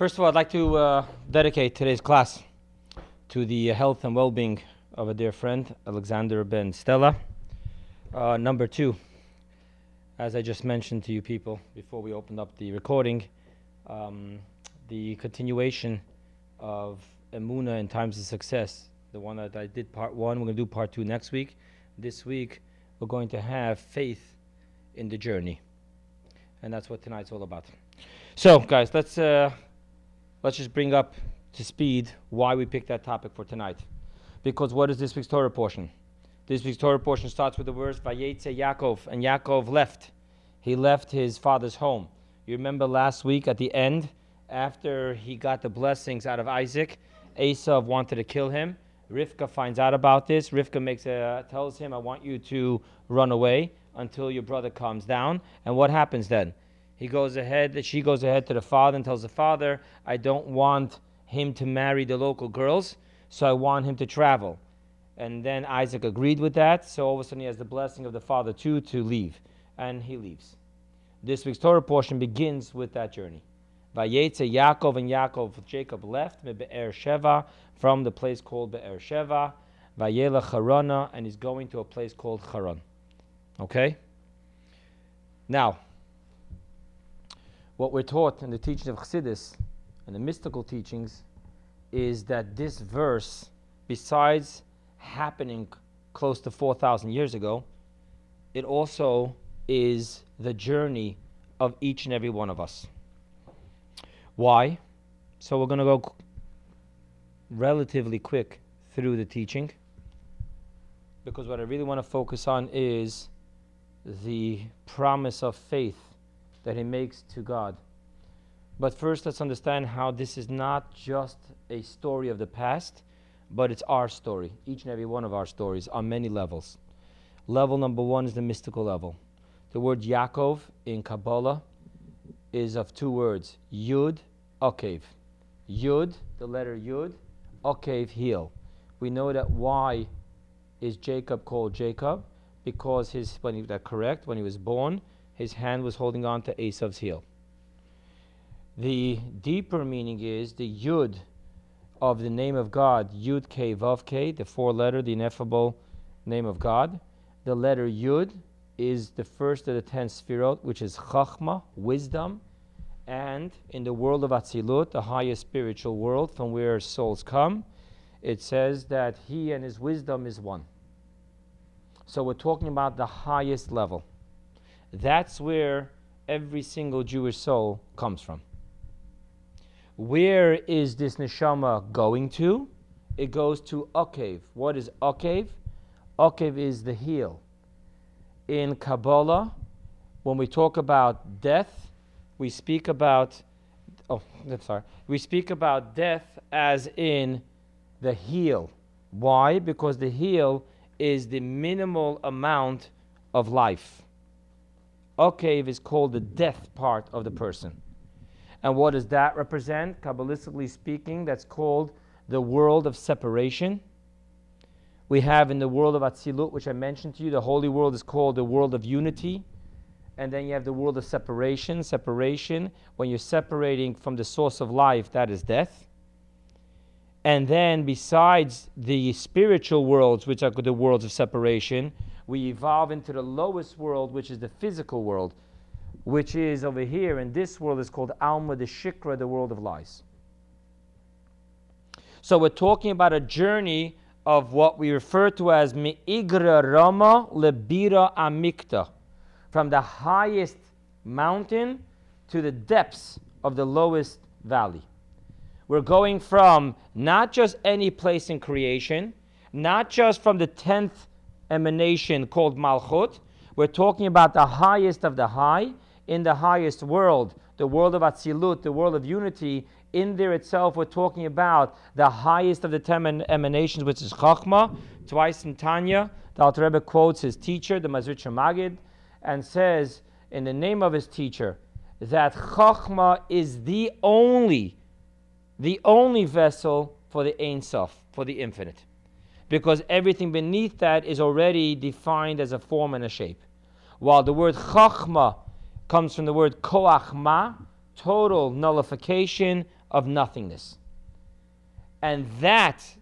First of all, I'd like to uh, dedicate today's class to the health and well being of a dear friend, Alexander Ben Stella. Uh, number two, as I just mentioned to you people before we opened up the recording, um, the continuation of Emuna in times of success. The one that I did part one, we're going to do part two next week. This week, we're going to have faith in the journey. And that's what tonight's all about. So, guys, let's, uh, let's just bring up to speed why we picked that topic for tonight. Because what is this week's Torah portion? This week's Torah portion starts with the words Vayetze Yaakov, and Yaakov left. He left his father's home. You remember last week at the end, after he got the blessings out of Isaac, Esav wanted to kill him. Rivka finds out about this. Rivka makes a, tells him, I want you to run away until your brother comes down. And what happens then? He goes ahead, she goes ahead to the father and tells the father, I don't want him to marry the local girls, so I want him to travel. And then Isaac agreed with that, so all of a sudden he has the blessing of the father too to leave. And he leaves. This week's Torah portion begins with that journey. Vayetze Yaakov and Yaakov, Jacob left Be'er Sheva from the place called Be'er Sheva. Vayelech Charana, and he's going to a place called Haran. Okay? Now, what we're taught in the teaching of Chassidus and the mystical teachings is that this verse, besides happening close to 4,000 years ago, it also is the journey of each and every one of us. Why? So we're going to go relatively quick through the teaching because what I really want to focus on is the promise of faith that he makes to God. But first, let's understand how this is not just a story of the past, but it's our story, each and every one of our stories on many levels. Level number one is the mystical level. The word Yaakov in Kabbalah is of two words Yud, Okev. Yud, the letter Yud, Okev, heel. We know that why is Jacob called Jacob? Because his, when he, that correct, when he was born, his hand was holding on to Esav's heel. The deeper meaning is the Yud of the name of God, Yud K Vav K, the four letter, the ineffable name of God. The letter Yud is the first of the ten Sfirot, which is Chachma, wisdom. And in the world of Atzilut, the highest spiritual world from where souls come, it says that he and his wisdom is one. So we're talking about the highest level. That's where every single Jewish soul comes from. Where is this neshama going to? It goes to Okev. What is Okev? Okev is the heel. In Kabbalah, when we talk about death, we speak about oh, I'm sorry. We speak about death as in the heel. Why? Because the heel is the minimal amount of life. Okev is called the death part of the person. And what does that represent? Kabbalistically speaking, that's called the world of separation. We have in the world of Atzilut, which I mentioned to you, the holy world is called the world of unity. And then you have the world of separation. Separation, when you're separating from the source of life, that is death. And then, besides the spiritual worlds, which are the worlds of separation, we evolve into the lowest world, which is the physical world which is over here and this world is called Alma the Shikra, the world of lies. So we're talking about a journey of what we refer to as Mi'igra Rama Lebira Amikta, from the highest mountain to the depths of the lowest valley. We're going from not just any place in creation, not just from the tenth emanation called Malchut, we're talking about the highest of the high, in the highest world, the world of Atzilut, the world of unity, in there itself, we're talking about the highest of the ten emanations, which is Chachma. Twice in Tanya, the Alter Rebbe quotes his teacher, the Mezritcher Magid, and says, in the name of his teacher, that Chachma is the only, the only vessel for the Ein Sof, for the infinite. Because everything beneath that is already defined as a form and a shape. While the word Chachma comes from the word koach ma, total nullification, of nothingness. And that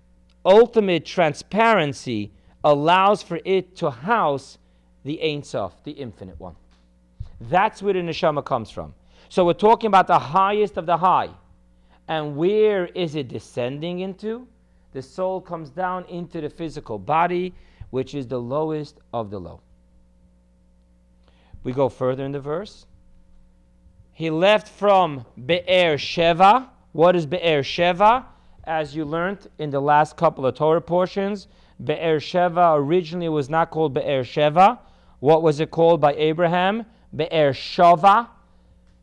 ultimate transparency allows for it to house the Ein Sof, the infinite one. That's where the neshama comes from. So we're talking about the highest of the high. And where is it descending into? The soul comes down into the physical body, which is the lowest of the low. We go further in the verse. He left from Be'er Sheva. What is Be'er Sheva? As you learned in the last couple of Torah portions, Be'er Sheva originally was not called Be'er Sheva. What was it called by Abraham? Be'er Shava,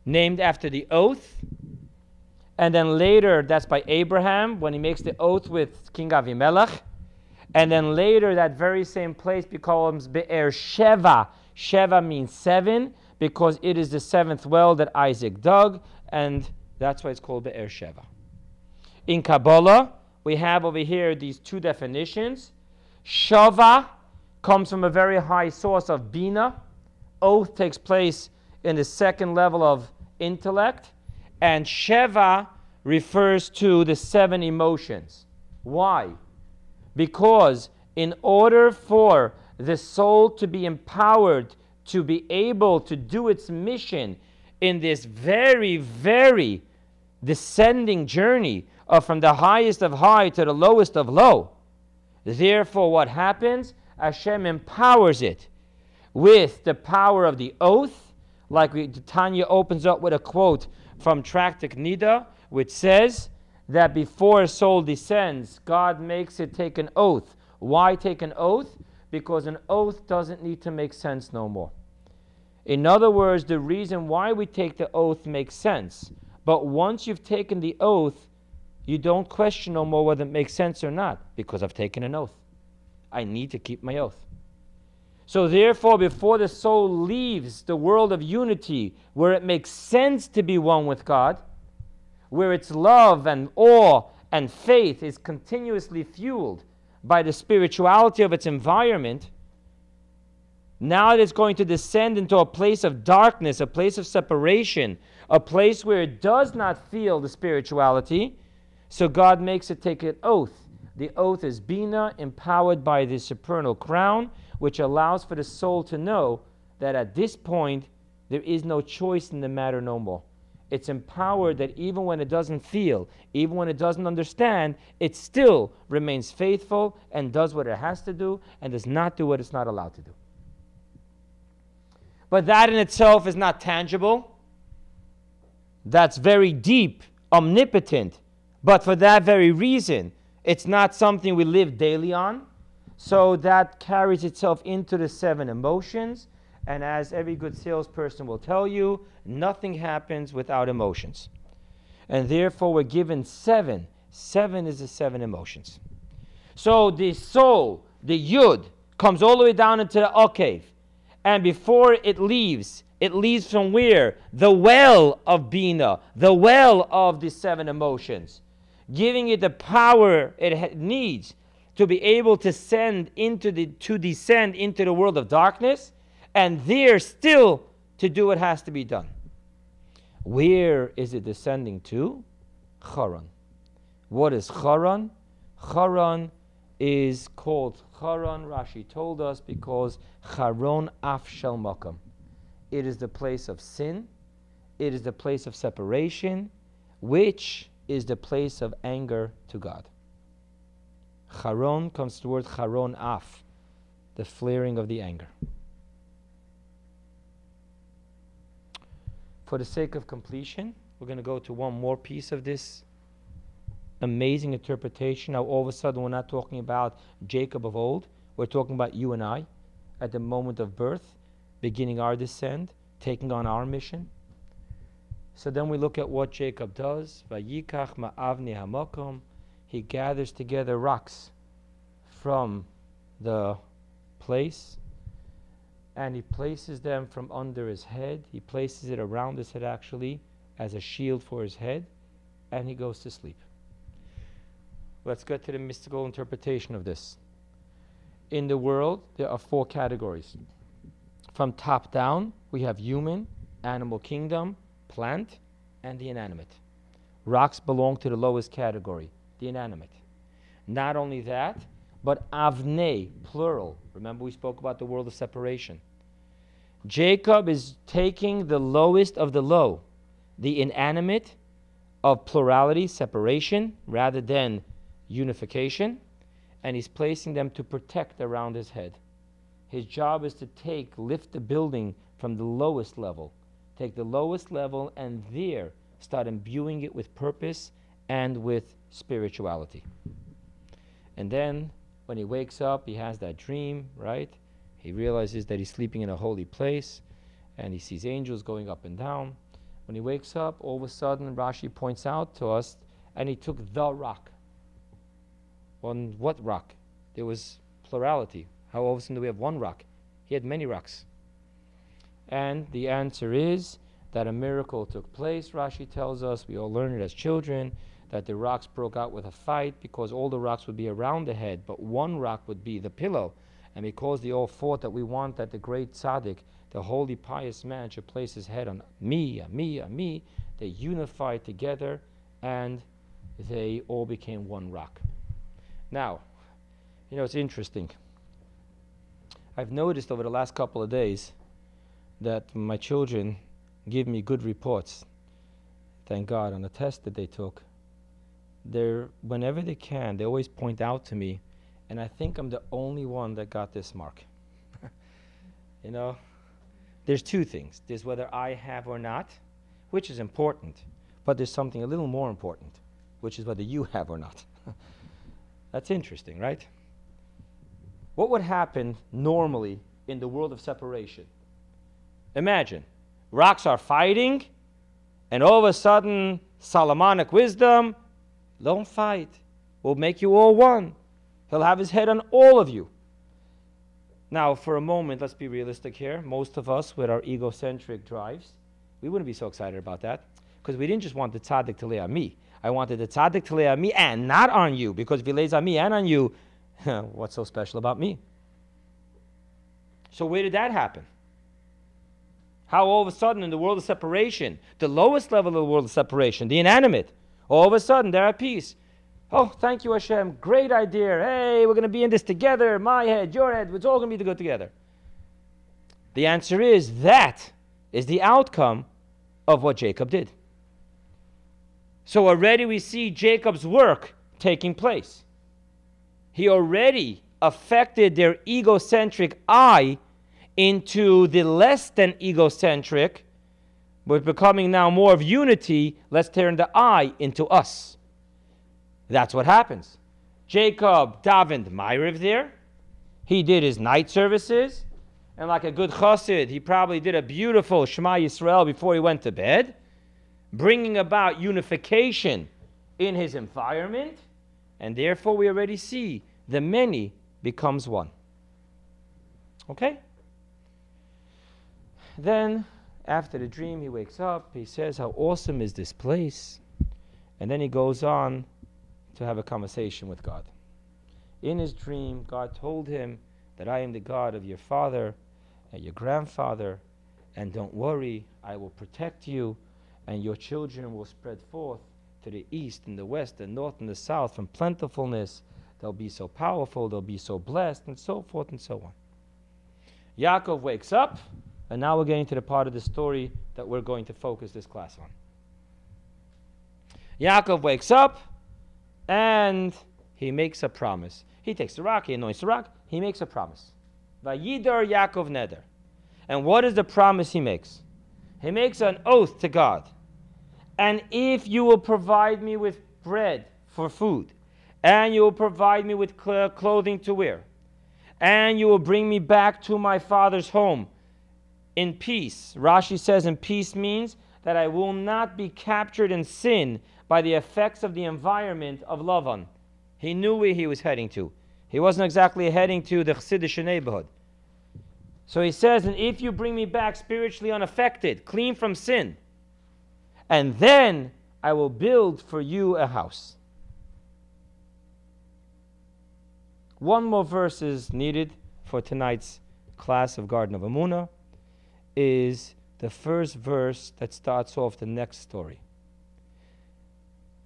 named after the oath. And then later, that's by Abraham when he makes the oath with King Avimelech. And then later, that very same place becomes Be'er Sheva. Sheva means seven because it is the seventh well that Isaac dug, and that's why it's called Be'er Sheva. In Kabbalah, we have over here these two definitions. Shava comes from a very high source of Bina. Oath takes place in the second level of intellect. And Sheva refers to the seven emotions. Why? Because in order for the soul to be empowered to be able to do its mission in this very, very descending journey of from the highest of high to the lowest of low. Therefore, what happens? Hashem empowers it with the power of the oath, like we, Tanya opens up with a quote from Tractate Nida, which says that before a soul descends, God makes it take an oath. Why take an oath? Because an oath doesn't need to make sense no more. In other words, the reason why we take the oath makes sense. But once you've taken the oath, you don't question no more whether it makes sense or not, because I've taken an oath. I need to keep my oath. So, therefore, before the soul leaves the world of unity, where it makes sense to be one with God, where its love and awe and faith is continuously fueled by the spirituality of its environment, now it is going to descend into a place of darkness, a place of separation, a place where it does not feel the spirituality. So God makes it take an oath. The oath is Bina, empowered by the supernal crown, which allows for the soul to know that at this point there is no choice in the matter no more. It's empowered that even when it doesn't feel, even when it doesn't understand, it still remains faithful and does what it has to do and does not do what it's not allowed to do. But that in itself is not tangible. That's very deep, omnipotent. But for that very reason, it's not something we live daily on. So that carries itself into the seven emotions. And as every good salesperson will tell you, nothing happens without emotions. And therefore, we're given seven. Seven is the seven emotions. So the soul, the yud, comes all the way down into the okav. And before it leaves, it leaves from where? The well of Bina, the well of the seven emotions, giving it the power it needs to be able to send into the to descend into the world of darkness and there still to do what has to be done. Where is it descending to? Charan. What is Charan? Charan is called Charan, Rashi told us, because Charon Afshel Makam. It is the place of sin, it is the place of separation, which is the place of anger to God. Charon comes toward Charon Af, the flaring of the anger. For the sake of completion, we're going to go to one more piece of this amazing interpretation. Now, all of a sudden, we're not talking about Jacob of old. We're talking about you and I at the moment of birth, beginning our descent, taking on our mission. So then we look at what Jacob does. He gathers together rocks from the place and he places them from under his head. He places it around his head actually as a shield for his head and he goes to sleep. Let's get to the mystical interpretation of this. In the world, there are four categories. From top down, we have human, animal kingdom, plant, and the inanimate. Rocks belong to the lowest category, the inanimate. Not only that, but avne, plural. Remember, we spoke about the world of separation. Jacob is taking the lowest of the low, the inanimate of plurality, separation, rather than unification, and he's placing them to protect around his head. His job is to take, lift the building from the lowest level, take the lowest level, and there start imbuing it with purpose and with spirituality. And then when he wakes up, he has that dream, right? He realizes that he's sleeping in a holy place and he sees angels going up and down. When he wakes up, all of a sudden, Rashi points out to us, and he took the rock. On what rock? There was plurality. How all of a sudden do we have one rock? He had many rocks. And the answer is that a miracle took place, Rashi tells us. We all learned it as children that the rocks broke out with a fight because all the rocks would be around the head, but one rock would be the pillow. And because they all fought that we want that the great tzaddik, the holy pious man, should place his head on me, me, me, they unified together and they all became one rock. Now, you know, it's interesting. I've noticed over the last couple of days that my children give me good reports, thank God, on the test that they took they're whenever they can, they always point out to me, and I think I'm the only one that got this mark. you know, there's two things. There's whether I have or not, which is important, but there's something a little more important, which is whether you have or not. That's interesting, right? What would happen normally in the world of separation? Imagine rocks are fighting, and all of a sudden, Solomonic wisdom don't fight. We'll make you all one. He'll have his head on all of you. Now, for a moment, let's be realistic here. Most of us, with our egocentric drives, we wouldn't be so excited about that because we didn't just want the tzaddik to lay on me. I wanted the tzaddik to lay on me and not on you because if he lays on me and on you, what's so special about me? So, where did that happen? How all of a sudden, in the world of separation, the lowest level of the world of separation, the inanimate, all of a sudden, they're at peace. Oh, thank you, Hashem. Great idea. Hey, we're going to be in this together. My head, your head. It's all going to be good together. The answer is that is the outcome of what Jacob did. So already we see Jacob's work taking place. He already affected their egocentric I into the less than egocentric we're becoming now more of unity. Let's turn the I into us. That's what happens. Jacob davened Ma'ariv there. He did his night services. And like a good chassid, he probably did a beautiful Shema Yisrael before he went to bed, bringing about unification in his environment. And therefore, we already see the many becomes one. Okay? Then after the dream, he wakes up. He says, How awesome is this place? And then he goes on to have a conversation with God. In his dream, God told him that I am the God of your father and your grandfather, and don't worry, I will protect you, and your children will spread forth to the east and the west, the north and the south from plentifulness. They'll be so powerful, they'll be so blessed, and so forth and so on. Yaakov wakes up and now we're getting to the part of the story that we're going to focus this class on. Yaakov wakes up and he makes a promise. He takes the rock, he anoints the rock, he makes a promise. Vayidar Yaakov Neder. And what is the promise he makes? He makes an oath to God. And if you will provide me with bread for food, and you will provide me with clothing to wear, and you will bring me back to my father's home, in peace. Rashi says, in peace means that I will not be captured in sin by the effects of the environment of Lavan. He knew where he was heading to. He wasn't exactly heading to the Chassidish neighborhood. So he says, and if you bring me back spiritually unaffected, clean from sin, and then I will build for you a house. One more verse is needed for tonight's class of Garden of Emunah is the first verse that starts off the next story.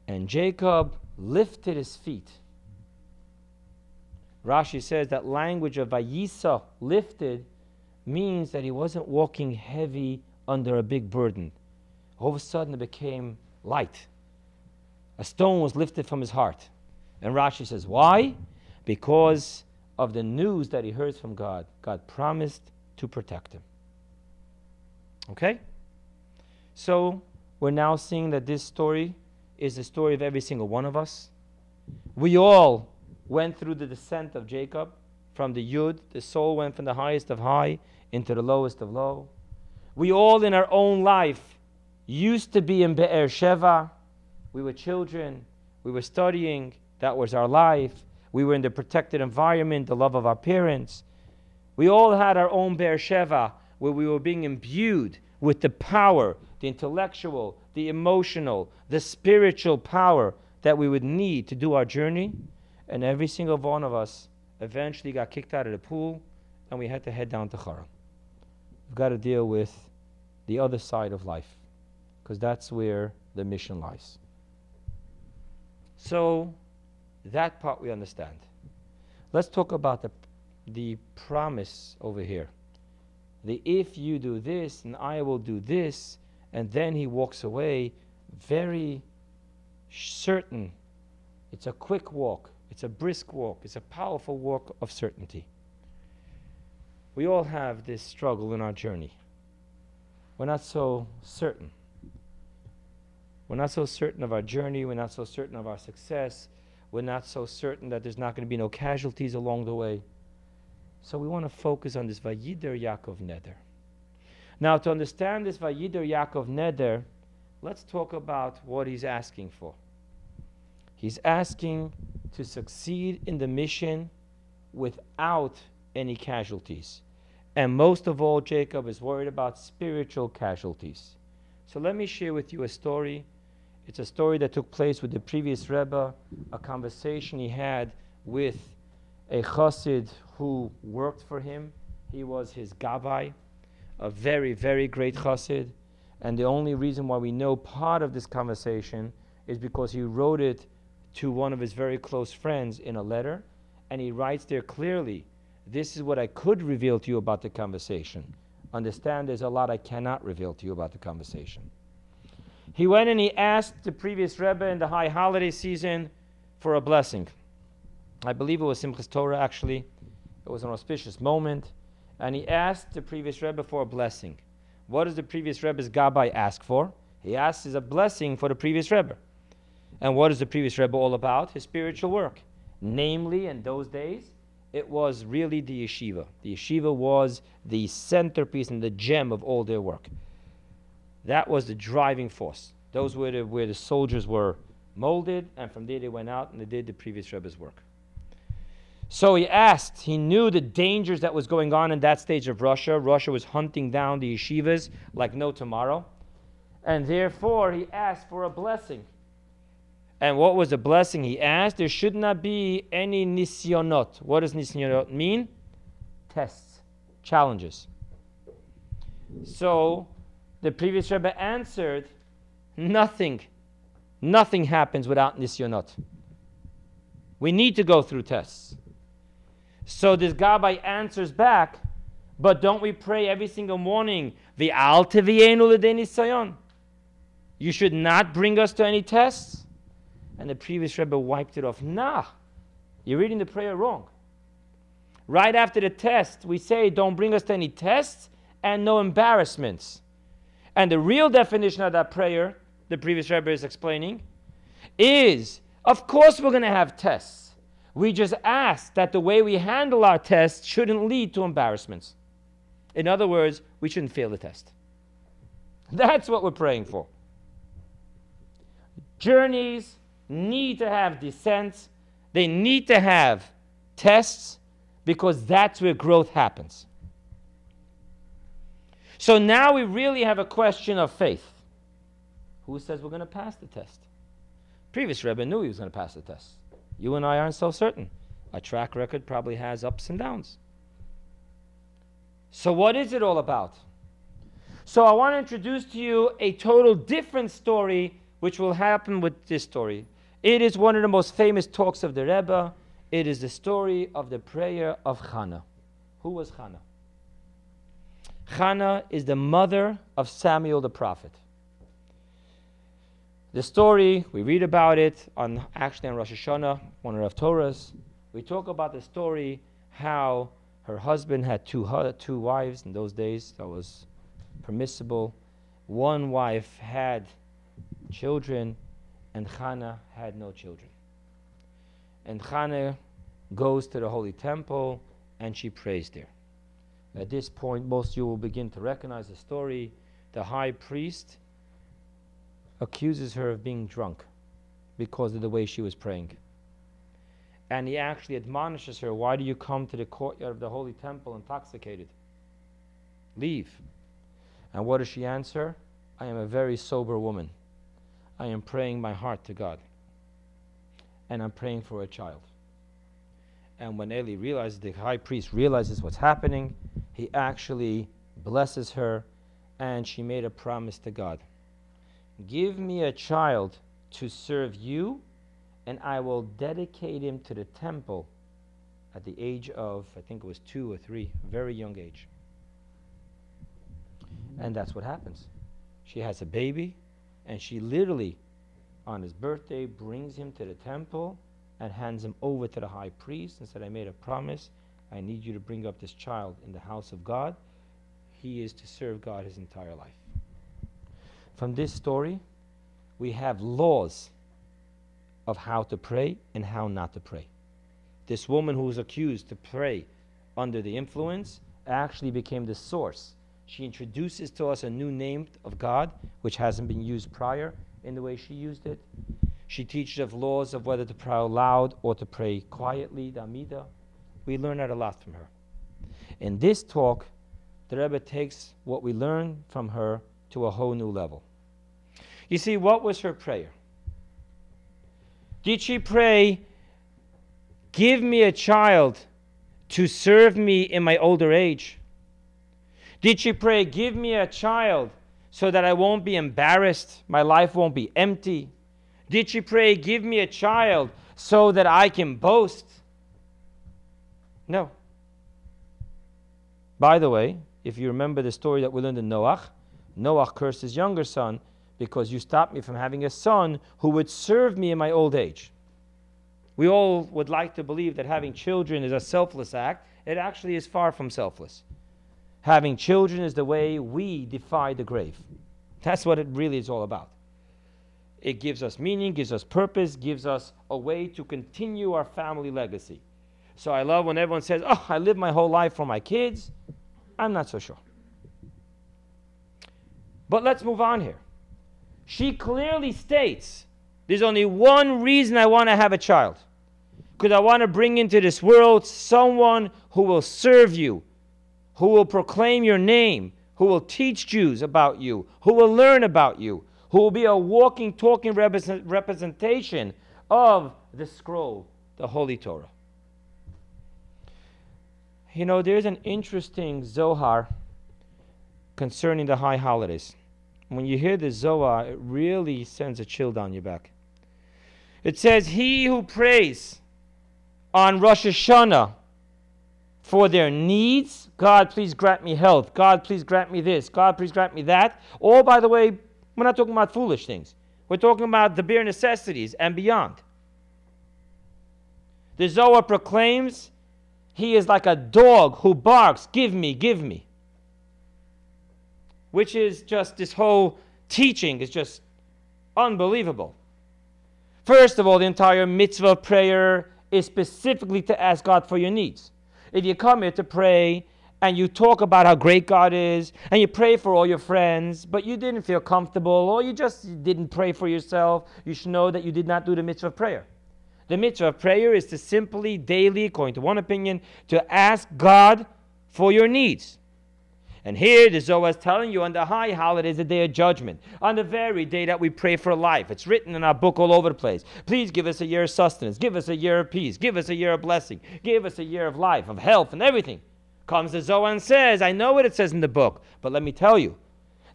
And Jacob lifted his feet. Rashi says that language of Vayisa, lifted, means that he wasn't walking heavy under a big burden. All of a sudden, it became light. A stone was lifted from his heart. And Rashi says, Why? Because of the news that he heard from God. God promised to protect him. Okay? So, we're now seeing that this story is the story of every single one of us. We all went through the descent of Jacob from the Yud. The soul went from the highest of high into the lowest of low. We all in our own life used to be in Be'er Sheva. We were children. We were studying. That was our life. We were in the protected environment, the love of our parents. We all had our own Be'er Sheva where we were being imbued with the power, the intellectual, the emotional, the spiritual power that we would need to do our journey. And every single one of us eventually got kicked out of the pool and we had to head down to Haran. We've got to deal with the other side of life because that's where the mission lies. So, that part we understand. Let's talk about the, the promise over here. The if you do this, and I will do this, and then he walks away very certain. It's a quick walk, it's a brisk walk, it's a powerful walk of certainty. We all have this struggle in our journey. We're not so certain. We're not so certain of our journey, we're not so certain of our success, we're not so certain that there's not going to be no casualties along the way. So we want to focus on this Vayider Yaakov Neder. Now, to understand this Vayider Yaakov Neder, let's talk about what he's asking for. He's asking to succeed in the mission without any casualties. And most of all, Jacob is worried about spiritual casualties. So let me share with you a story. It's a story that took place with the previous Rebbe, a conversation he had with a chassid who worked for him. He was his gabbai, a very, very great chassid. And the only reason why we know part of this conversation is because he wrote it to one of his very close friends in a letter. And he writes there clearly this is what I could reveal to you about the conversation. Understand there's a lot I cannot reveal to you about the conversation. He went and he asked the previous Rebbe in the high holiday season for a blessing. I believe it was Simchas Torah actually. It was an auspicious moment. And he asked the previous Rebbe for a blessing. What does the previous Rebbe's Gabbai ask for? He asks is a blessing for the previous Rebbe. And what is the previous Rebbe all about? His spiritual work. Namely, in those days, it was really the yeshiva. The yeshiva was the centerpiece and the gem of all their work. That was the driving force. Those were the, where the soldiers were molded, and from there they went out and they did the previous Rebbe's work. So he asked, he knew the dangers that was going on in that stage of Russia. Russia was hunting down the yeshivas like no tomorrow. And therefore he asked for a blessing. And what was the blessing he asked? There should not be any nisyonot. What does nisyonot mean? Tests, challenges. So the previous Rebbe answered, nothing, nothing happens without nisyonot. We need to go through tests. So this Gabbai answers back, but don't we pray every single morning, V'al? You should not bring us to any tests. And the previous Rebbe wiped it off. Nah, you're reading the prayer wrong. Right after the test, we say, don't bring us to any tests and no embarrassments. And the real definition of that prayer, the previous Rebbe is explaining, is of course we're going to have tests. We just ask that the way we handle our tests shouldn't lead to embarrassments. In other words, we shouldn't fail the test. That's what we're praying for. Journeys, need to have descents, they need to have tests because that's where growth happens. So now we really have a question of faith. Who says we're going to pass the test? Previous Rebbe knew he was going to pass the test. You and I aren't so certain. A track record probably has ups and downs. So, what is it all about? So, I want to introduce to you a total different story which will happen with this story. It is one of the most famous talks of the Rebbe. It is the story of the prayer of Hannah. Who was Hannah? Hannah is the mother of Samuel the prophet. The story, we read about it on actually on Rosh Hashanah, one of the Torahs. We talk about the story how her husband had two, two wives in those days. That was permissible. One wife had children, and Hannah had no children. And Hannah goes to the holy temple and she prays there. At this point, most of you will begin to recognize the story. The high priest accuses her of being drunk because of the way she was praying. And he actually admonishes her, Why do you come to the courtyard of the holy temple intoxicated? Leave. And what does she answer? I am a very sober woman. I am praying my heart to God. And I'm praying for a child. And when Eli realizes, the high priest realizes what's happening, he actually blesses her and she made a promise to God Give me a child to serve you, and I will dedicate him to the temple at the age of, I think it was two or three, very young age. And that's what happens. She has a baby, and she literally, on his birthday, brings him to the temple and hands him over to the high priest and said, I made a promise. I need you to bring up this child in the house of God. He is to serve God his entire life. From this story, we have laws of how to pray and how not to pray. This woman who was accused to pray under the influence actually became the source. She introduces to us a new name of God, which hasn't been used prior in the way she used it. She teaches of laws of whether to pray loud or to pray quietly, the Amida. We learn that a lot from her. In this talk, the Rebbe takes what we learn from her to a whole new level. You see, what was her prayer? Did she pray, Give me a child to serve me in my older age? Did she pray, Give me a child so that I won't be embarrassed, my life won't be empty? Did she pray, Give me a child so that I can boast? No. By the way, if you remember the story that we learned in Noach, Noach cursed his younger son because you stopped me from having a son who would serve me in my old age. We all would like to believe that having children is a selfless act. It actually is far from selfless. Having children is the way we defy the grave. That's what it really is all about. It gives us meaning, gives us purpose, gives us a way to continue our family legacy. So I love when everyone says, Oh, I lived my whole life for my kids. I'm not so sure. But let's move on here. She clearly states there's only one reason I want to have a child. Because I want to bring into this world someone who will serve you, who will proclaim your name, who will teach Jews about you, who will learn about you, who will be a walking, talking representation of the scroll, the Holy Torah. You know, there's an interesting Zohar concerning the high holidays. When you hear the Zohar, it really sends a chill down your back. It says, He who prays on Rosh Hashanah for their needs, God, please grant me health. God, please grant me this. God, please grant me that. All, by the way, we're not talking about foolish things. We're talking about the bare necessities and beyond. The Zohar proclaims he is like a dog who barks, Give me, give me. Which is just this whole teaching is just unbelievable. First of all, the entire mitzvah prayer is specifically to ask God for your needs. If you come here to pray and you talk about how great God is, and you pray for all your friends, but you didn't feel comfortable, or you just didn't pray for yourself, you should know that you did not do the mitzvah prayer. The mitzvah of prayer is to simply, daily, according to one opinion, to ask God for your needs. And here the Zohar is telling you on the high holidays, the day of judgment, on the very day that we pray for life. It's written in our book all over the place. Please give us a year of sustenance, give us a year of peace, give us a year of blessing, give us a year of life, of health, and everything comes the Zohar and says, I know what it says in the book, but let me tell you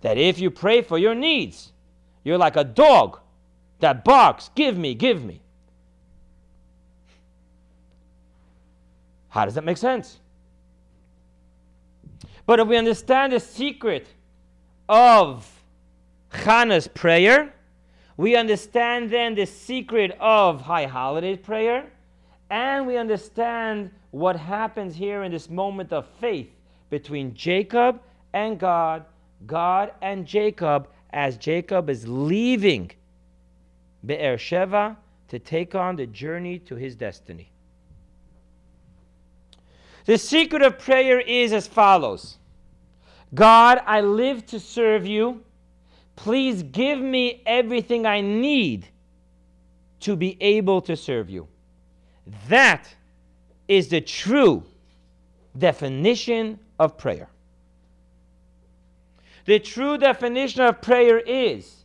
that if you pray for your needs, you're like a dog That box, give me, give me. How does that make sense? But if we understand the secret of Chana's prayer, we understand then the secret of High Holiday prayer, and we understand what happens here in this moment of faith between Jacob and God, God and Jacob, as Jacob is leaving Be'er Sheva to take on the journey to his destiny. The secret of prayer is as follows God, I live to serve you. Please give me everything I need to be able to serve you. That is the true definition of prayer. The true definition of prayer is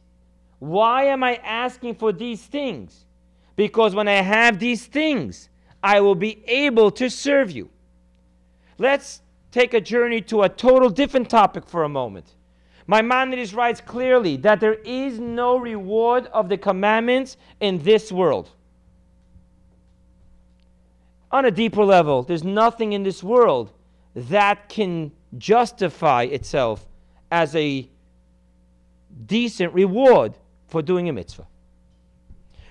why am I asking for these things? Because when I have these things, I will be able to serve you. Let's take a journey to a total different topic for a moment. Maimonides writes clearly that there is no reward of the commandments in this world. On a deeper level, there's nothing in this world that can justify itself as a decent reward for doing a mitzvah.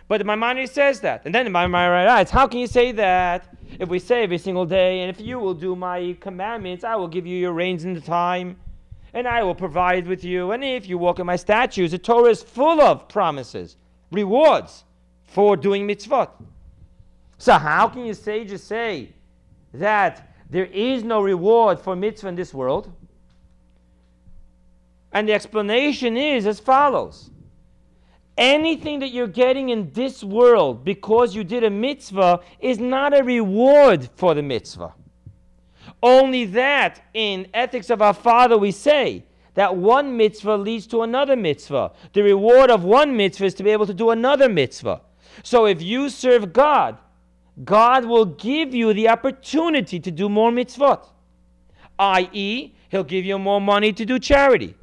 But Maimonides says that. And then Maimonides writes, How can you say that if we say every single day, and if you will do my commandments, I will give you your rains in the time, and I will provide with you. And if you walk in my statutes, the Torah is full of promises, rewards for doing mitzvot. So how can you say just say that there is no reward for mitzvah in this world? And the explanation is as follows anything that you're getting in this world because you did a mitzvah is not a reward for the mitzvah. Only that in Ethics of Our Father we say that one mitzvah leads to another mitzvah. The reward of one mitzvah is to be able to do another mitzvah. So if you serve God, God will give you the opportunity to do more mitzvot, i.e., He'll give you more money to do charity.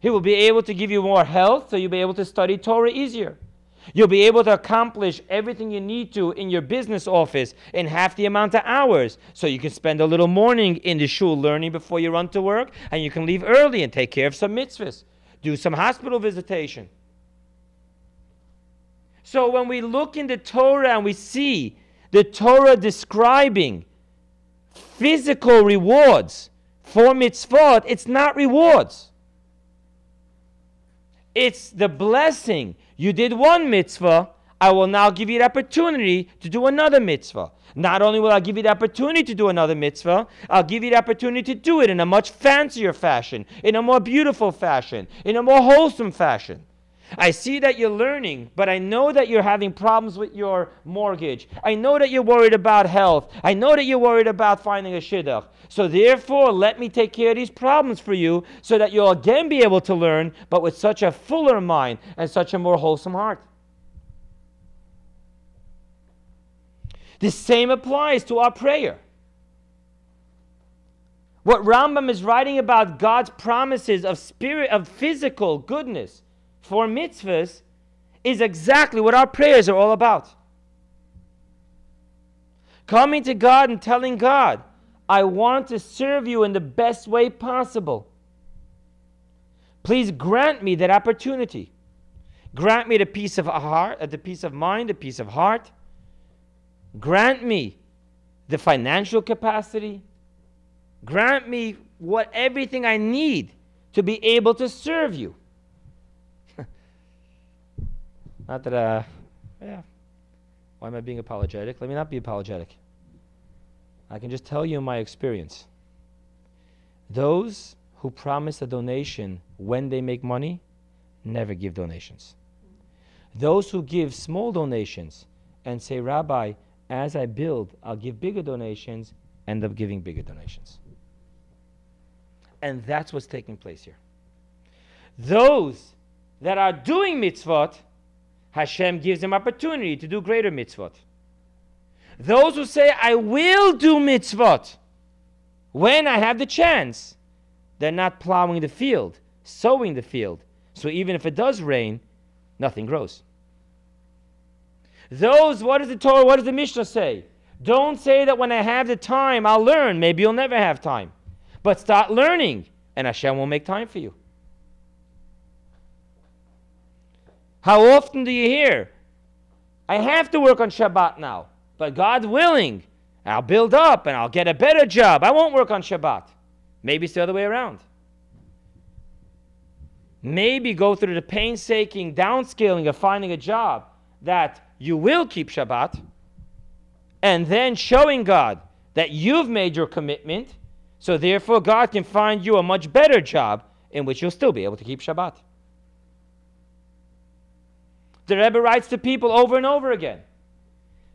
He will be able to give you more health so you'll be able to study Torah easier. You'll be able to accomplish everything you need to in your business office in half the amount of hours. So you can spend a little morning in the shul learning before you run to work, and you can leave early and take care of some mitzvahs, do some hospital visitation. So when we look in the Torah and we see the Torah describing physical rewards for mitzvot, it's not rewards. It's the blessing. You did one mitzvah, I will now give you the opportunity to do another mitzvah. Not only will I give you the opportunity to do another mitzvah, I'll give you the opportunity to do it in a much fancier fashion, in a more beautiful fashion, in a more wholesome fashion. I see that you're learning, but I know that you're having problems with your mortgage. I know that you're worried about health. I know that you're worried about finding a shidduch. So therefore, let me take care of these problems for you so that you'll again be able to learn, but with such a fuller mind and such a more wholesome heart. The same applies to our prayer. What Rambam is writing about God's promises of spirit of physical goodness for mitzvahs is exactly what our prayers are all about. Coming to God and telling God, I want to serve you in the best way possible. Please grant me that opportunity. Grant me the peace of heart, uh, the peace of mind, the peace of heart. Grant me the financial capacity. Grant me what everything I need to be able to serve you. Not that, uh, yeah. Why am I being apologetic? Let me not be apologetic. I can just tell you my experience. Those who promise a donation when they make money never give donations. Those who give small donations and say, Rabbi, as I build, I'll give bigger donations, end up giving bigger donations. And that's what's taking place here. Those that are doing mitzvot Hashem gives them opportunity to do greater mitzvot. Those who say, I will do mitzvot when I have the chance, they're not plowing the field, sowing the field. So even if it does rain, nothing grows. Those, what does the Torah, what does the Mishnah say? Don't say that when I have the time, I'll learn. Maybe you'll never have time. But start learning, and Hashem will make time for you. How often do you hear, I have to work on Shabbat now, but God's willing. I'll build up and I'll get a better job. I won't work on Shabbat. Maybe it's the other way around. Maybe go through the painstaking downscaling of finding a job that you will keep Shabbat, and then showing God that you've made your commitment, so therefore God can find you a much better job in which you'll still be able to keep Shabbat. The Rebbe writes to people over and over again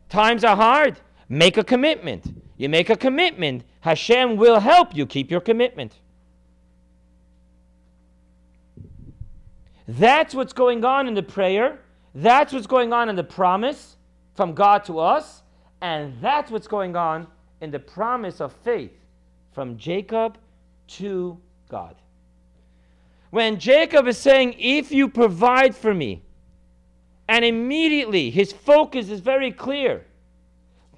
Times are hard, make a commitment. You make a commitment, Hashem will help you keep your commitment. That's what's going on in the prayer. That's what's going on in the promise from God to us. And that's what's going on in the promise of faith from Jacob to God. When Jacob is saying, If you provide for me, and immediately his focus is very clear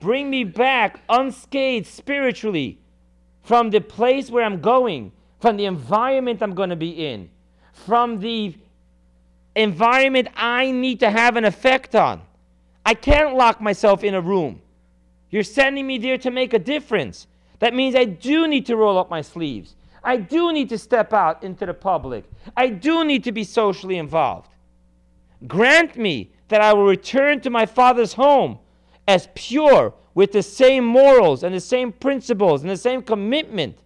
bring me back unscathed spiritually from the place where I'm going, from the environment I'm going to be in, from the environment I need to have an effect on. I can't lock myself in a room. You're sending me there to make a difference. That means I do need to roll up my sleeves. I do need to step out into the public. I do need to be socially involved. Grant me that I will return to my Father's home as pure with the same morals and the same principles and the same commitment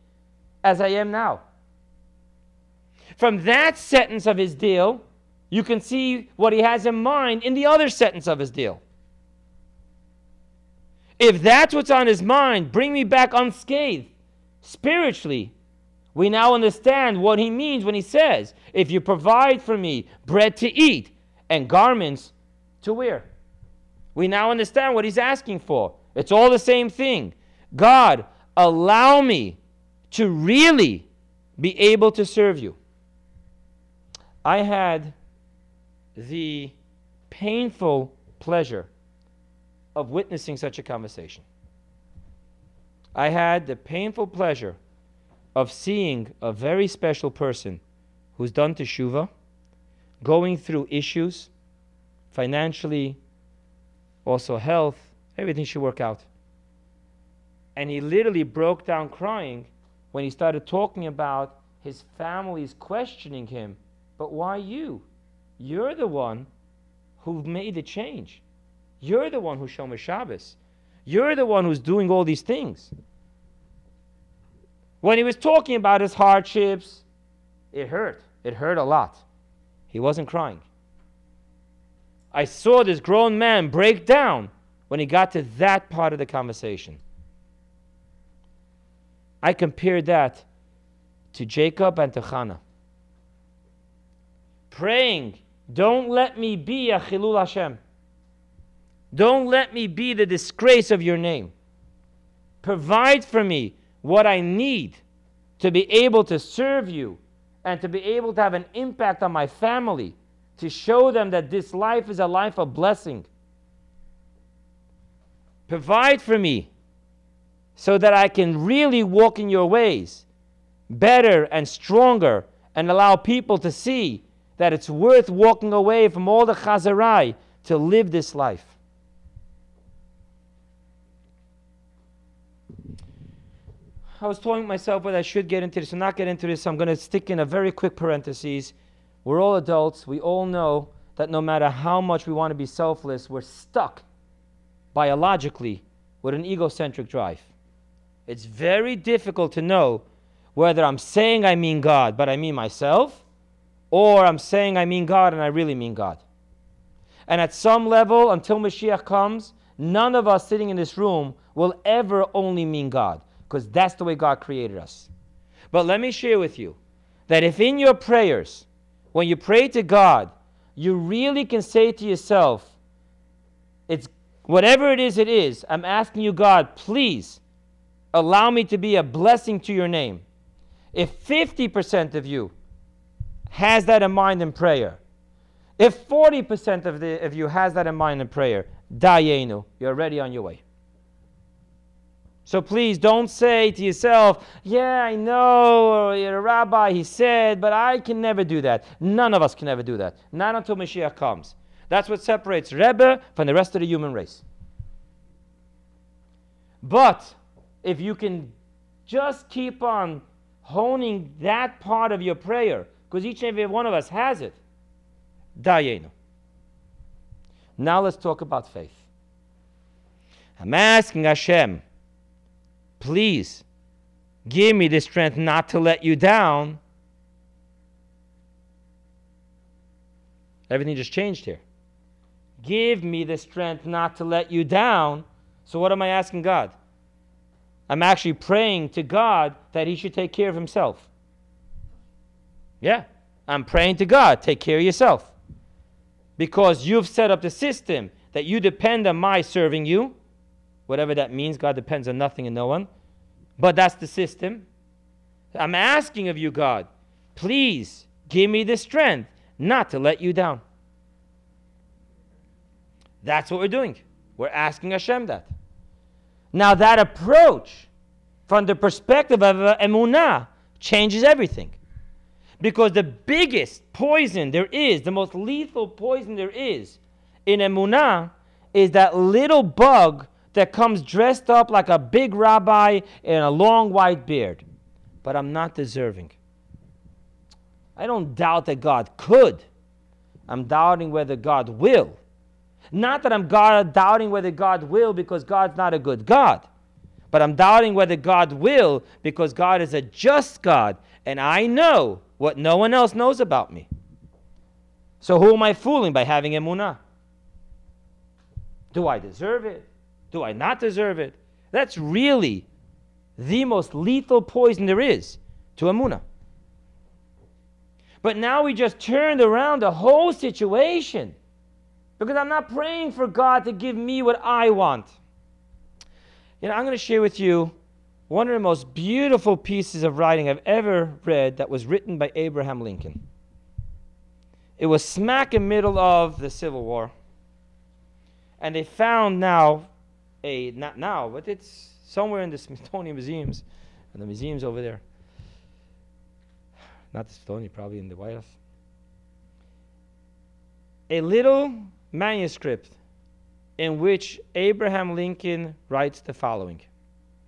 as I am now. From that sentence of his deal, you can see what he has in mind in the other sentence of his deal. If that's what's on his mind, bring me back unscathed spiritually. We now understand what he means when he says, If you provide for me bread to eat and garments to wear. We now understand what he's asking for. It's all the same thing. God, allow me to really be able to serve you. I had the painful pleasure of witnessing such a conversation. I had the painful pleasure of seeing a very special person who's done teshuva, going through issues, financially, also health, everything should work out. And he literally broke down crying when he started talking about his family's questioning him, but why you? You're the one who made the change. You're the one who's Shomer Shabbos. You're the one who's doing all these things. When he was talking about his hardships, it hurt. It hurt a lot. He wasn't crying. I saw this grown man break down when he got to that part of the conversation. I compared that to Jacob and to Hannah. Praying don't let me be a Chilul Hashem. Don't let me be the disgrace of your name. Provide for me what I need to be able to serve you and to be able to have an impact on my family, to show them that this life is a life of blessing. Provide for me so that I can really walk in your ways better and stronger and allow people to see that it's worth walking away from all the chazarai to live this life. I was telling myself whether I should get into this or not get into this. I'm going to stick in a very quick parenthesis. We're all adults. We all know that no matter how much we want to be selfless, we're stuck biologically with an egocentric drive. It's very difficult to know whether I'm saying I mean God, but I mean myself, or I'm saying I mean God and I really mean God. And at some level, until Mashiach comes, none of us sitting in this room will ever only mean God, because that's the way God created us. But let me share with you that if in your prayers, when you pray to God, you really can say to yourself, it's whatever it is, it is. I'm asking you, God, please allow me to be a blessing to your name. If 50% of you has that in mind in prayer. If 40% of, the, of you has that in mind in prayer, dayenu, you're already on your way. So please don't say to yourself, yeah, I know, you're a rabbi, he said, but I can never do that. None of us can ever do that. Not until Mashiach comes. That's what separates Rebbe from the rest of the human race. But if you can just keep on honing that part of your prayer, because each and every one of us has it, dayenu. Now let's talk about faith. I'm asking Hashem Please give me the strength not to let you down. Everything just changed here. Give me the strength not to let you down. So, what am I asking God? I'm actually praying to God that He should take care of Himself. Yeah, I'm praying to God, take care of yourself. Because you've set up the system that you depend on my serving you whatever that means. God depends on nothing and no one. But that's the system. I'm asking of you, God, please give me the strength not to let you down. That's what we're doing. We're asking Hashem that. Now, that approach from the perspective of uh, emunah changes everything. Because the biggest poison there is, the most lethal poison there is in emunah, is that little bug that comes dressed up like a big rabbi in a long white beard. But I'm not deserving. I don't doubt that God could. I'm doubting whether God will. Not that I'm God, doubting whether God will because God's not a good God. But I'm doubting whether God will because God is a just God and I know what no one else knows about me. So who am I fooling by having emunah? Do I deserve it? Do I not deserve it? That's really the most lethal poison there is to emunah. But now we just turned around the whole situation because I'm not praying for God to give me what I want. You know, I'm going to share with you one of the most beautiful pieces of writing I've ever read that was written by Abraham Lincoln. It was smack in the middle of the Civil War. And they found now a not now, but it's somewhere in the Smithsonian museums, and the museums over there. Not the Smithsonian, probably in the White House. A little manuscript in which Abraham Lincoln writes the following.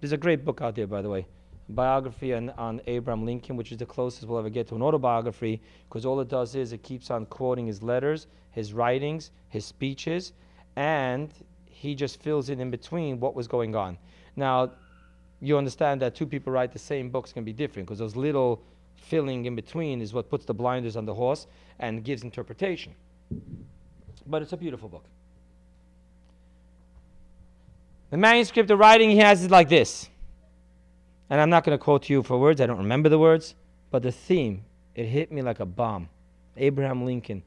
There's a great book out there, by the way, biography on, on Abraham Lincoln, which is the closest we'll ever get to an autobiography, because all it does is it keeps on quoting his letters, his writings, his speeches, and he just fills in in between what was going on. Now, you understand that two people write the same books can be different because those little filling in between is what puts the blinders on the horse and gives interpretation. But it's a beautiful book. The manuscript, the writing he has is like this. And I'm not going to quote you for words, I don't remember the words, but the theme, it hit me like a bomb. Abraham Lincoln,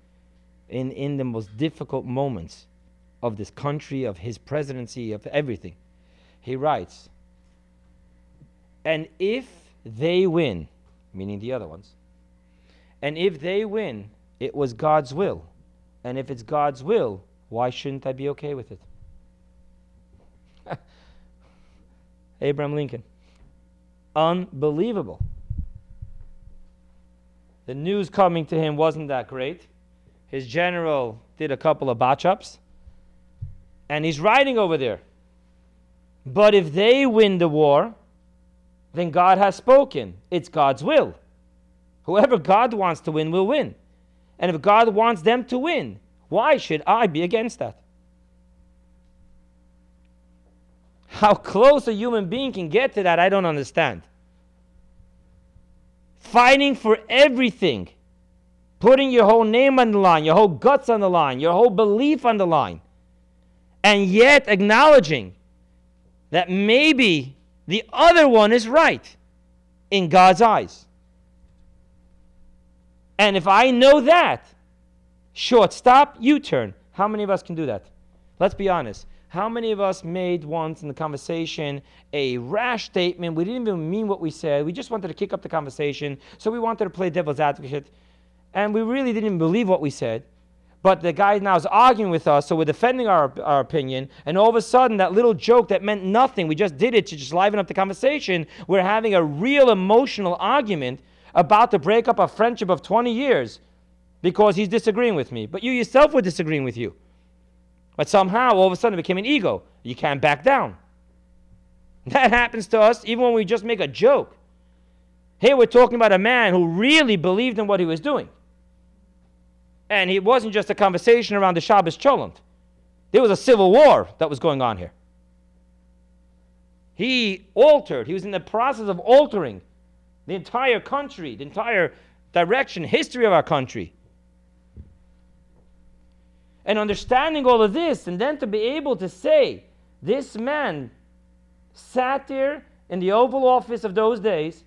in, in the most difficult moments, of this country, of his presidency, of everything. He writes, and if they win, meaning the other ones, and if they win, it was God's will. And if it's God's will, why shouldn't I be okay with it? Abraham Lincoln. Unbelievable. The news coming to him wasn't that great. His general did a couple of botch ups and he's riding over there. But if they win the war, then God has spoken. It's God's will. Whoever God wants to win will win. And if God wants them to win, why should I be against that? How close a human being can get to that, I don't understand. Fighting for everything, putting your whole name on the line, your whole guts on the line, your whole belief on the line and yet acknowledging that maybe the other one is right in God's eyes. And if I know that, short stop, U turn. How many of us can do that? Let's be honest. How many of us made once in the conversation a rash statement? We didn't even mean what we said. We just wanted to kick up the conversation. So we wanted to play devil's advocate. And we really didn't believe what we said. But the guy now is arguing with us, so we're defending our, our opinion, and all of a sudden, that little joke that meant nothing, we just did it to just liven up the conversation, we're having a real emotional argument about to break up a friendship of 20 years because he's disagreeing with me. But you yourself were disagreeing with you. But somehow, all of a sudden, it became an ego. You can't back down. That happens to us even when we just make a joke. Here we're talking about a man who really believed in what he was doing. And it wasn't just a conversation around the Shabbos Cholent. There was a civil war that was going on here. He altered, he was in the process of altering the entire country, the entire direction, history of our country. And understanding all of this, and then to be able to say, this man sat there in the Oval Office of those days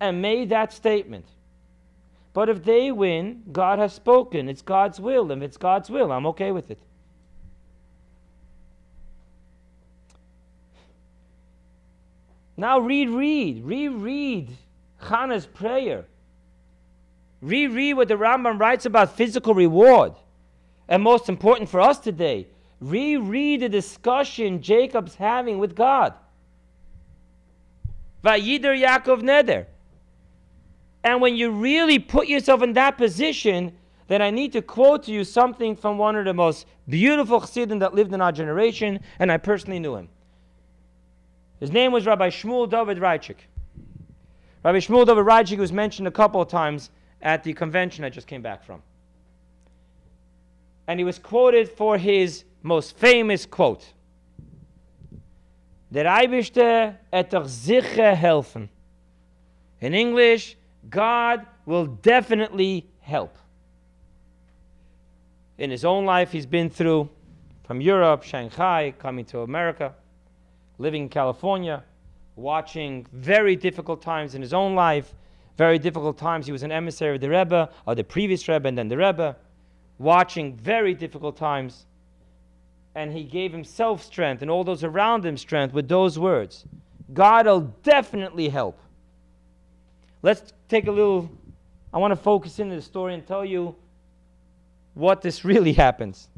and made that statement. But if they win, God has spoken. It's God's will. and If it's God's will, I'm okay with it. Now read, read, reread Hannah's prayer. Reread what the Rambam writes about physical reward. And most important for us today, reread the discussion Jacob's having with God. Vayider Yaakov Neder. And when you really put yourself in that position, then I need to quote to you something from one of the most beautiful chassidim that lived in our generation, and I personally knew him. His name was Rabbi Shmuel David Reichik. Rabbi Shmuel David Reichik was mentioned a couple of times at the convention I just came back from. And he was quoted for his most famous quote. Der Eibischte et doch helfen. In English, God will definitely help. In his own life, he's been through from Europe, Shanghai, coming to America, living in California, watching very difficult times in his own life, very difficult times. He was an emissary of the Rebbe, of the previous Rebbe, and then the Rebbe, watching very difficult times. And he gave himself strength and all those around him strength with those words God will definitely help. Let's take a little, I want to focus into the story and tell you what this really happens.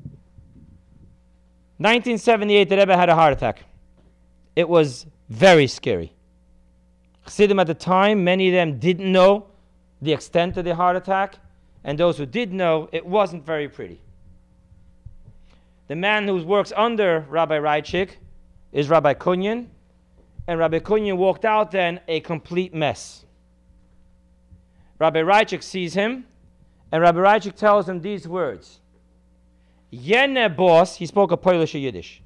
1978, the Rebbe had a heart attack. It was very scary. Chassidim at the time, many of them didn't know the extent of the heart attack, and those who did know, it wasn't very pretty. The man who works under Rabbi Reichik is Rabbi Cunin, and Rabbi Cunin walked out then a complete mess. Rabbi Reichik sees him, and Rabbi Reichik tells him these words. Jene Boss, he spoke a Polish or Yiddish.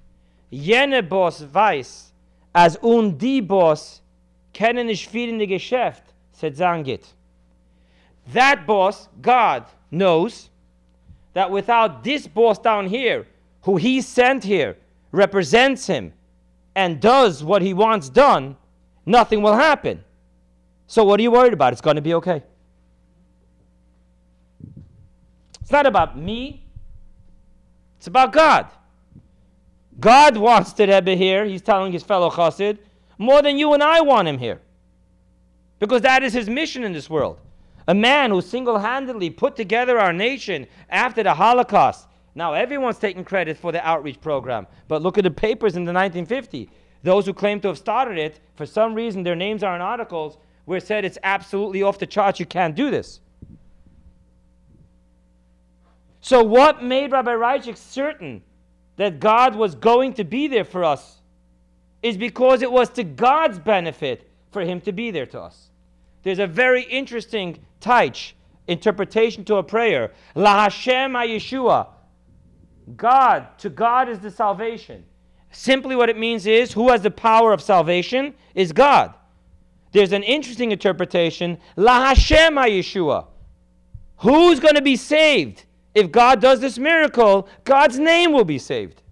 Jene Boss weiß, as un die Boss kennen nicht viel in the Geschäft, said Zangit. That boss, God, knows that without this boss down here, who he sent here, represents him, and does what he wants done, nothing will happen. So what are you worried about? It's going to be okay. It's not about me, it's about God. God wants the Rebbe here, he's telling his fellow chassid, more than you and I want him here. Because that is his mission in this world. A man who single handedly put together our nation after the Holocaust. Now, everyone's taking credit for the outreach program, but look at the papers in the 1950. Those who claim to have started it, for some reason, their names are in articles where it said it's absolutely off the charts, you can't do this. So, what made Rabbi Reichik certain that God was going to be there for us is because it was to God's benefit for him to be there to us. There's a very interesting taich interpretation to a prayer. La Hashem Yeshua. God, to God is the salvation. Simply what it means is who has the power of salvation is God. There's an interesting interpretation. La Hashem Yeshua. Who's going to be saved? If God does this miracle, God's name will be saved.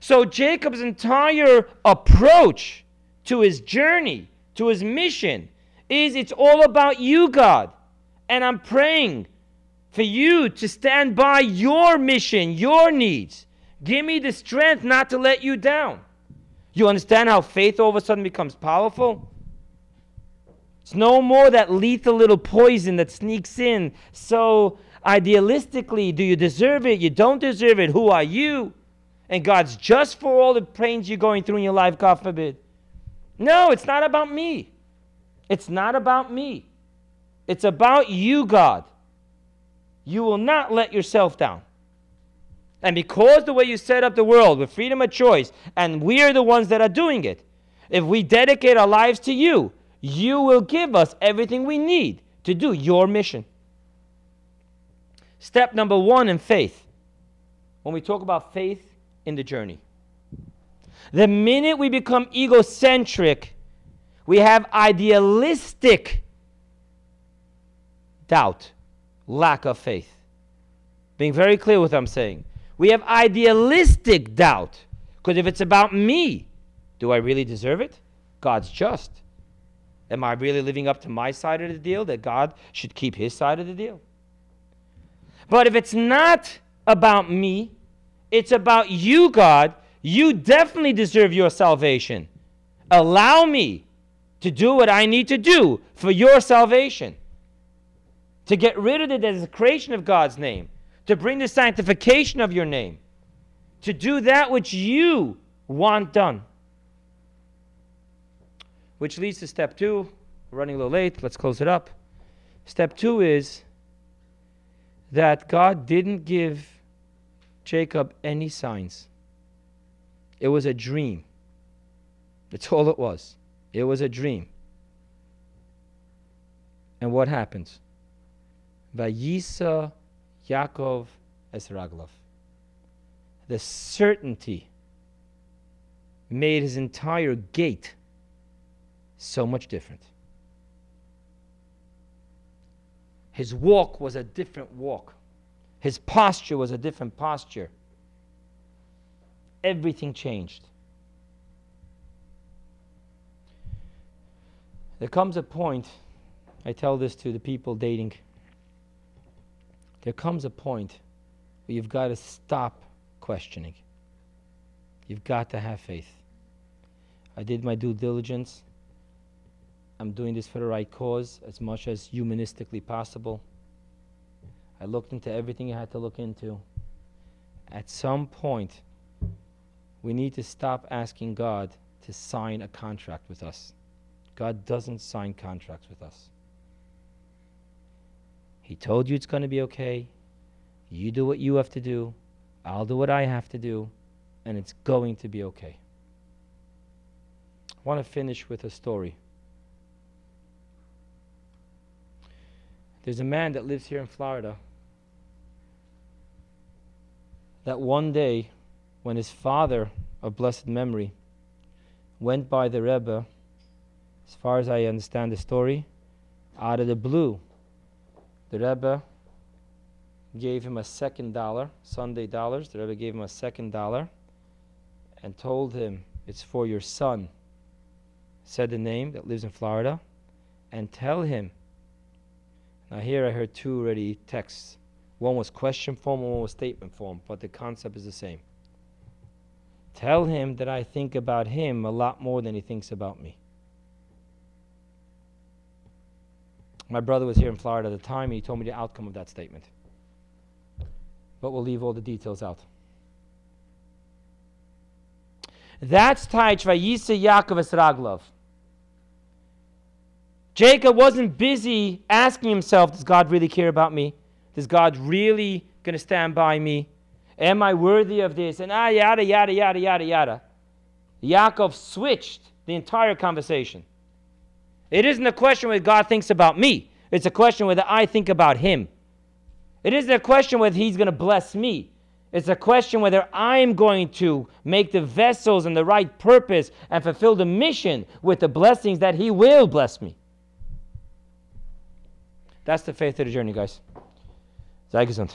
So Jacob's entire approach to his journey, to his mission, is it's all about you, God. And I'm praying for you to stand by your mission, your needs. Give me the strength not to let you down. You understand how faith all of a sudden becomes powerful? It's no more that lethal little poison that sneaks in. So idealistically, do you deserve it? You don't deserve it. Who are you? And God's just for all the pains you're going through in your life, God forbid. No, it's not about me. It's not about me. It's about you, God. You will not let yourself down. And because the way you set up the world with freedom of choice, and we are the ones that are doing it, if we dedicate our lives to you, you will give us everything we need to do your mission. Step number one in faith. When we talk about faith in the journey, the minute we become egocentric, we have idealistic doubt, lack of faith. Being very clear with what I'm saying. We have idealistic doubt. Because if it's about me, do I really deserve it? God's just. Am I really living up to my side of the deal that God should keep his side of the deal? But if it's not about me, it's about you, God, you definitely deserve your salvation. Allow me to do what I need to do for your salvation. To get rid of the desecration of God's name, to bring the sanctification of your name, to do that which you want done. Which leads to step two. We're running a little late. Let's close it up. Step two is that God didn't give Jacob any signs. It was a dream. That's all it was. It was a dream. And what happens? Vayisa Yaakov es Raglav. The certainty made his entire gait so much different. His walk was a different walk. His posture was a different posture. Everything changed. There comes a point, I tell this to the people dating, there comes a point where you've got to stop questioning. You've got to have faith. I did my due diligence. I'm doing this for the right cause as much as humanistically possible. I looked into everything I had to look into. At some point, we need to stop asking God to sign a contract with us. God doesn't sign contracts with us. He told you it's going to be okay. You do what you have to do. I'll do what I have to do. And it's going to be okay. I want to finish with a story. There's a man that lives here in Florida that one day, when his father of blessed memory went by the Rebbe, as far as I understand the story, out of the blue, the Rebbe gave him a second dollar, Sunday dollars. The Rebbe gave him a second dollar and told him, It's for your son. Said the name that lives in Florida. And tell him now here I heard two already texts. One was question form, one was statement form, but the concept is the same. Tell him that I think about him a lot more than he thinks about me. My brother was here in Florida at the time, and he told me the outcome of that statement. But we'll leave all the details out. That's Taich Vayisa Yaakov Esraglov. Jacob wasn't busy asking himself, Does God really care about me? Does God really going to stand by me? Am I worthy of this? And ah, yada, yada, yada, yada, yada. Yaakov switched the entire conversation. It isn't a question whether God thinks about me, it's a question whether I think about him. It isn't a question whether he's going to bless me. It's a question whether I'm going to make the vessels and the right purpose and fulfill the mission with the blessings that he will bless me. That's the faith of the journey, guys. Sei gesund.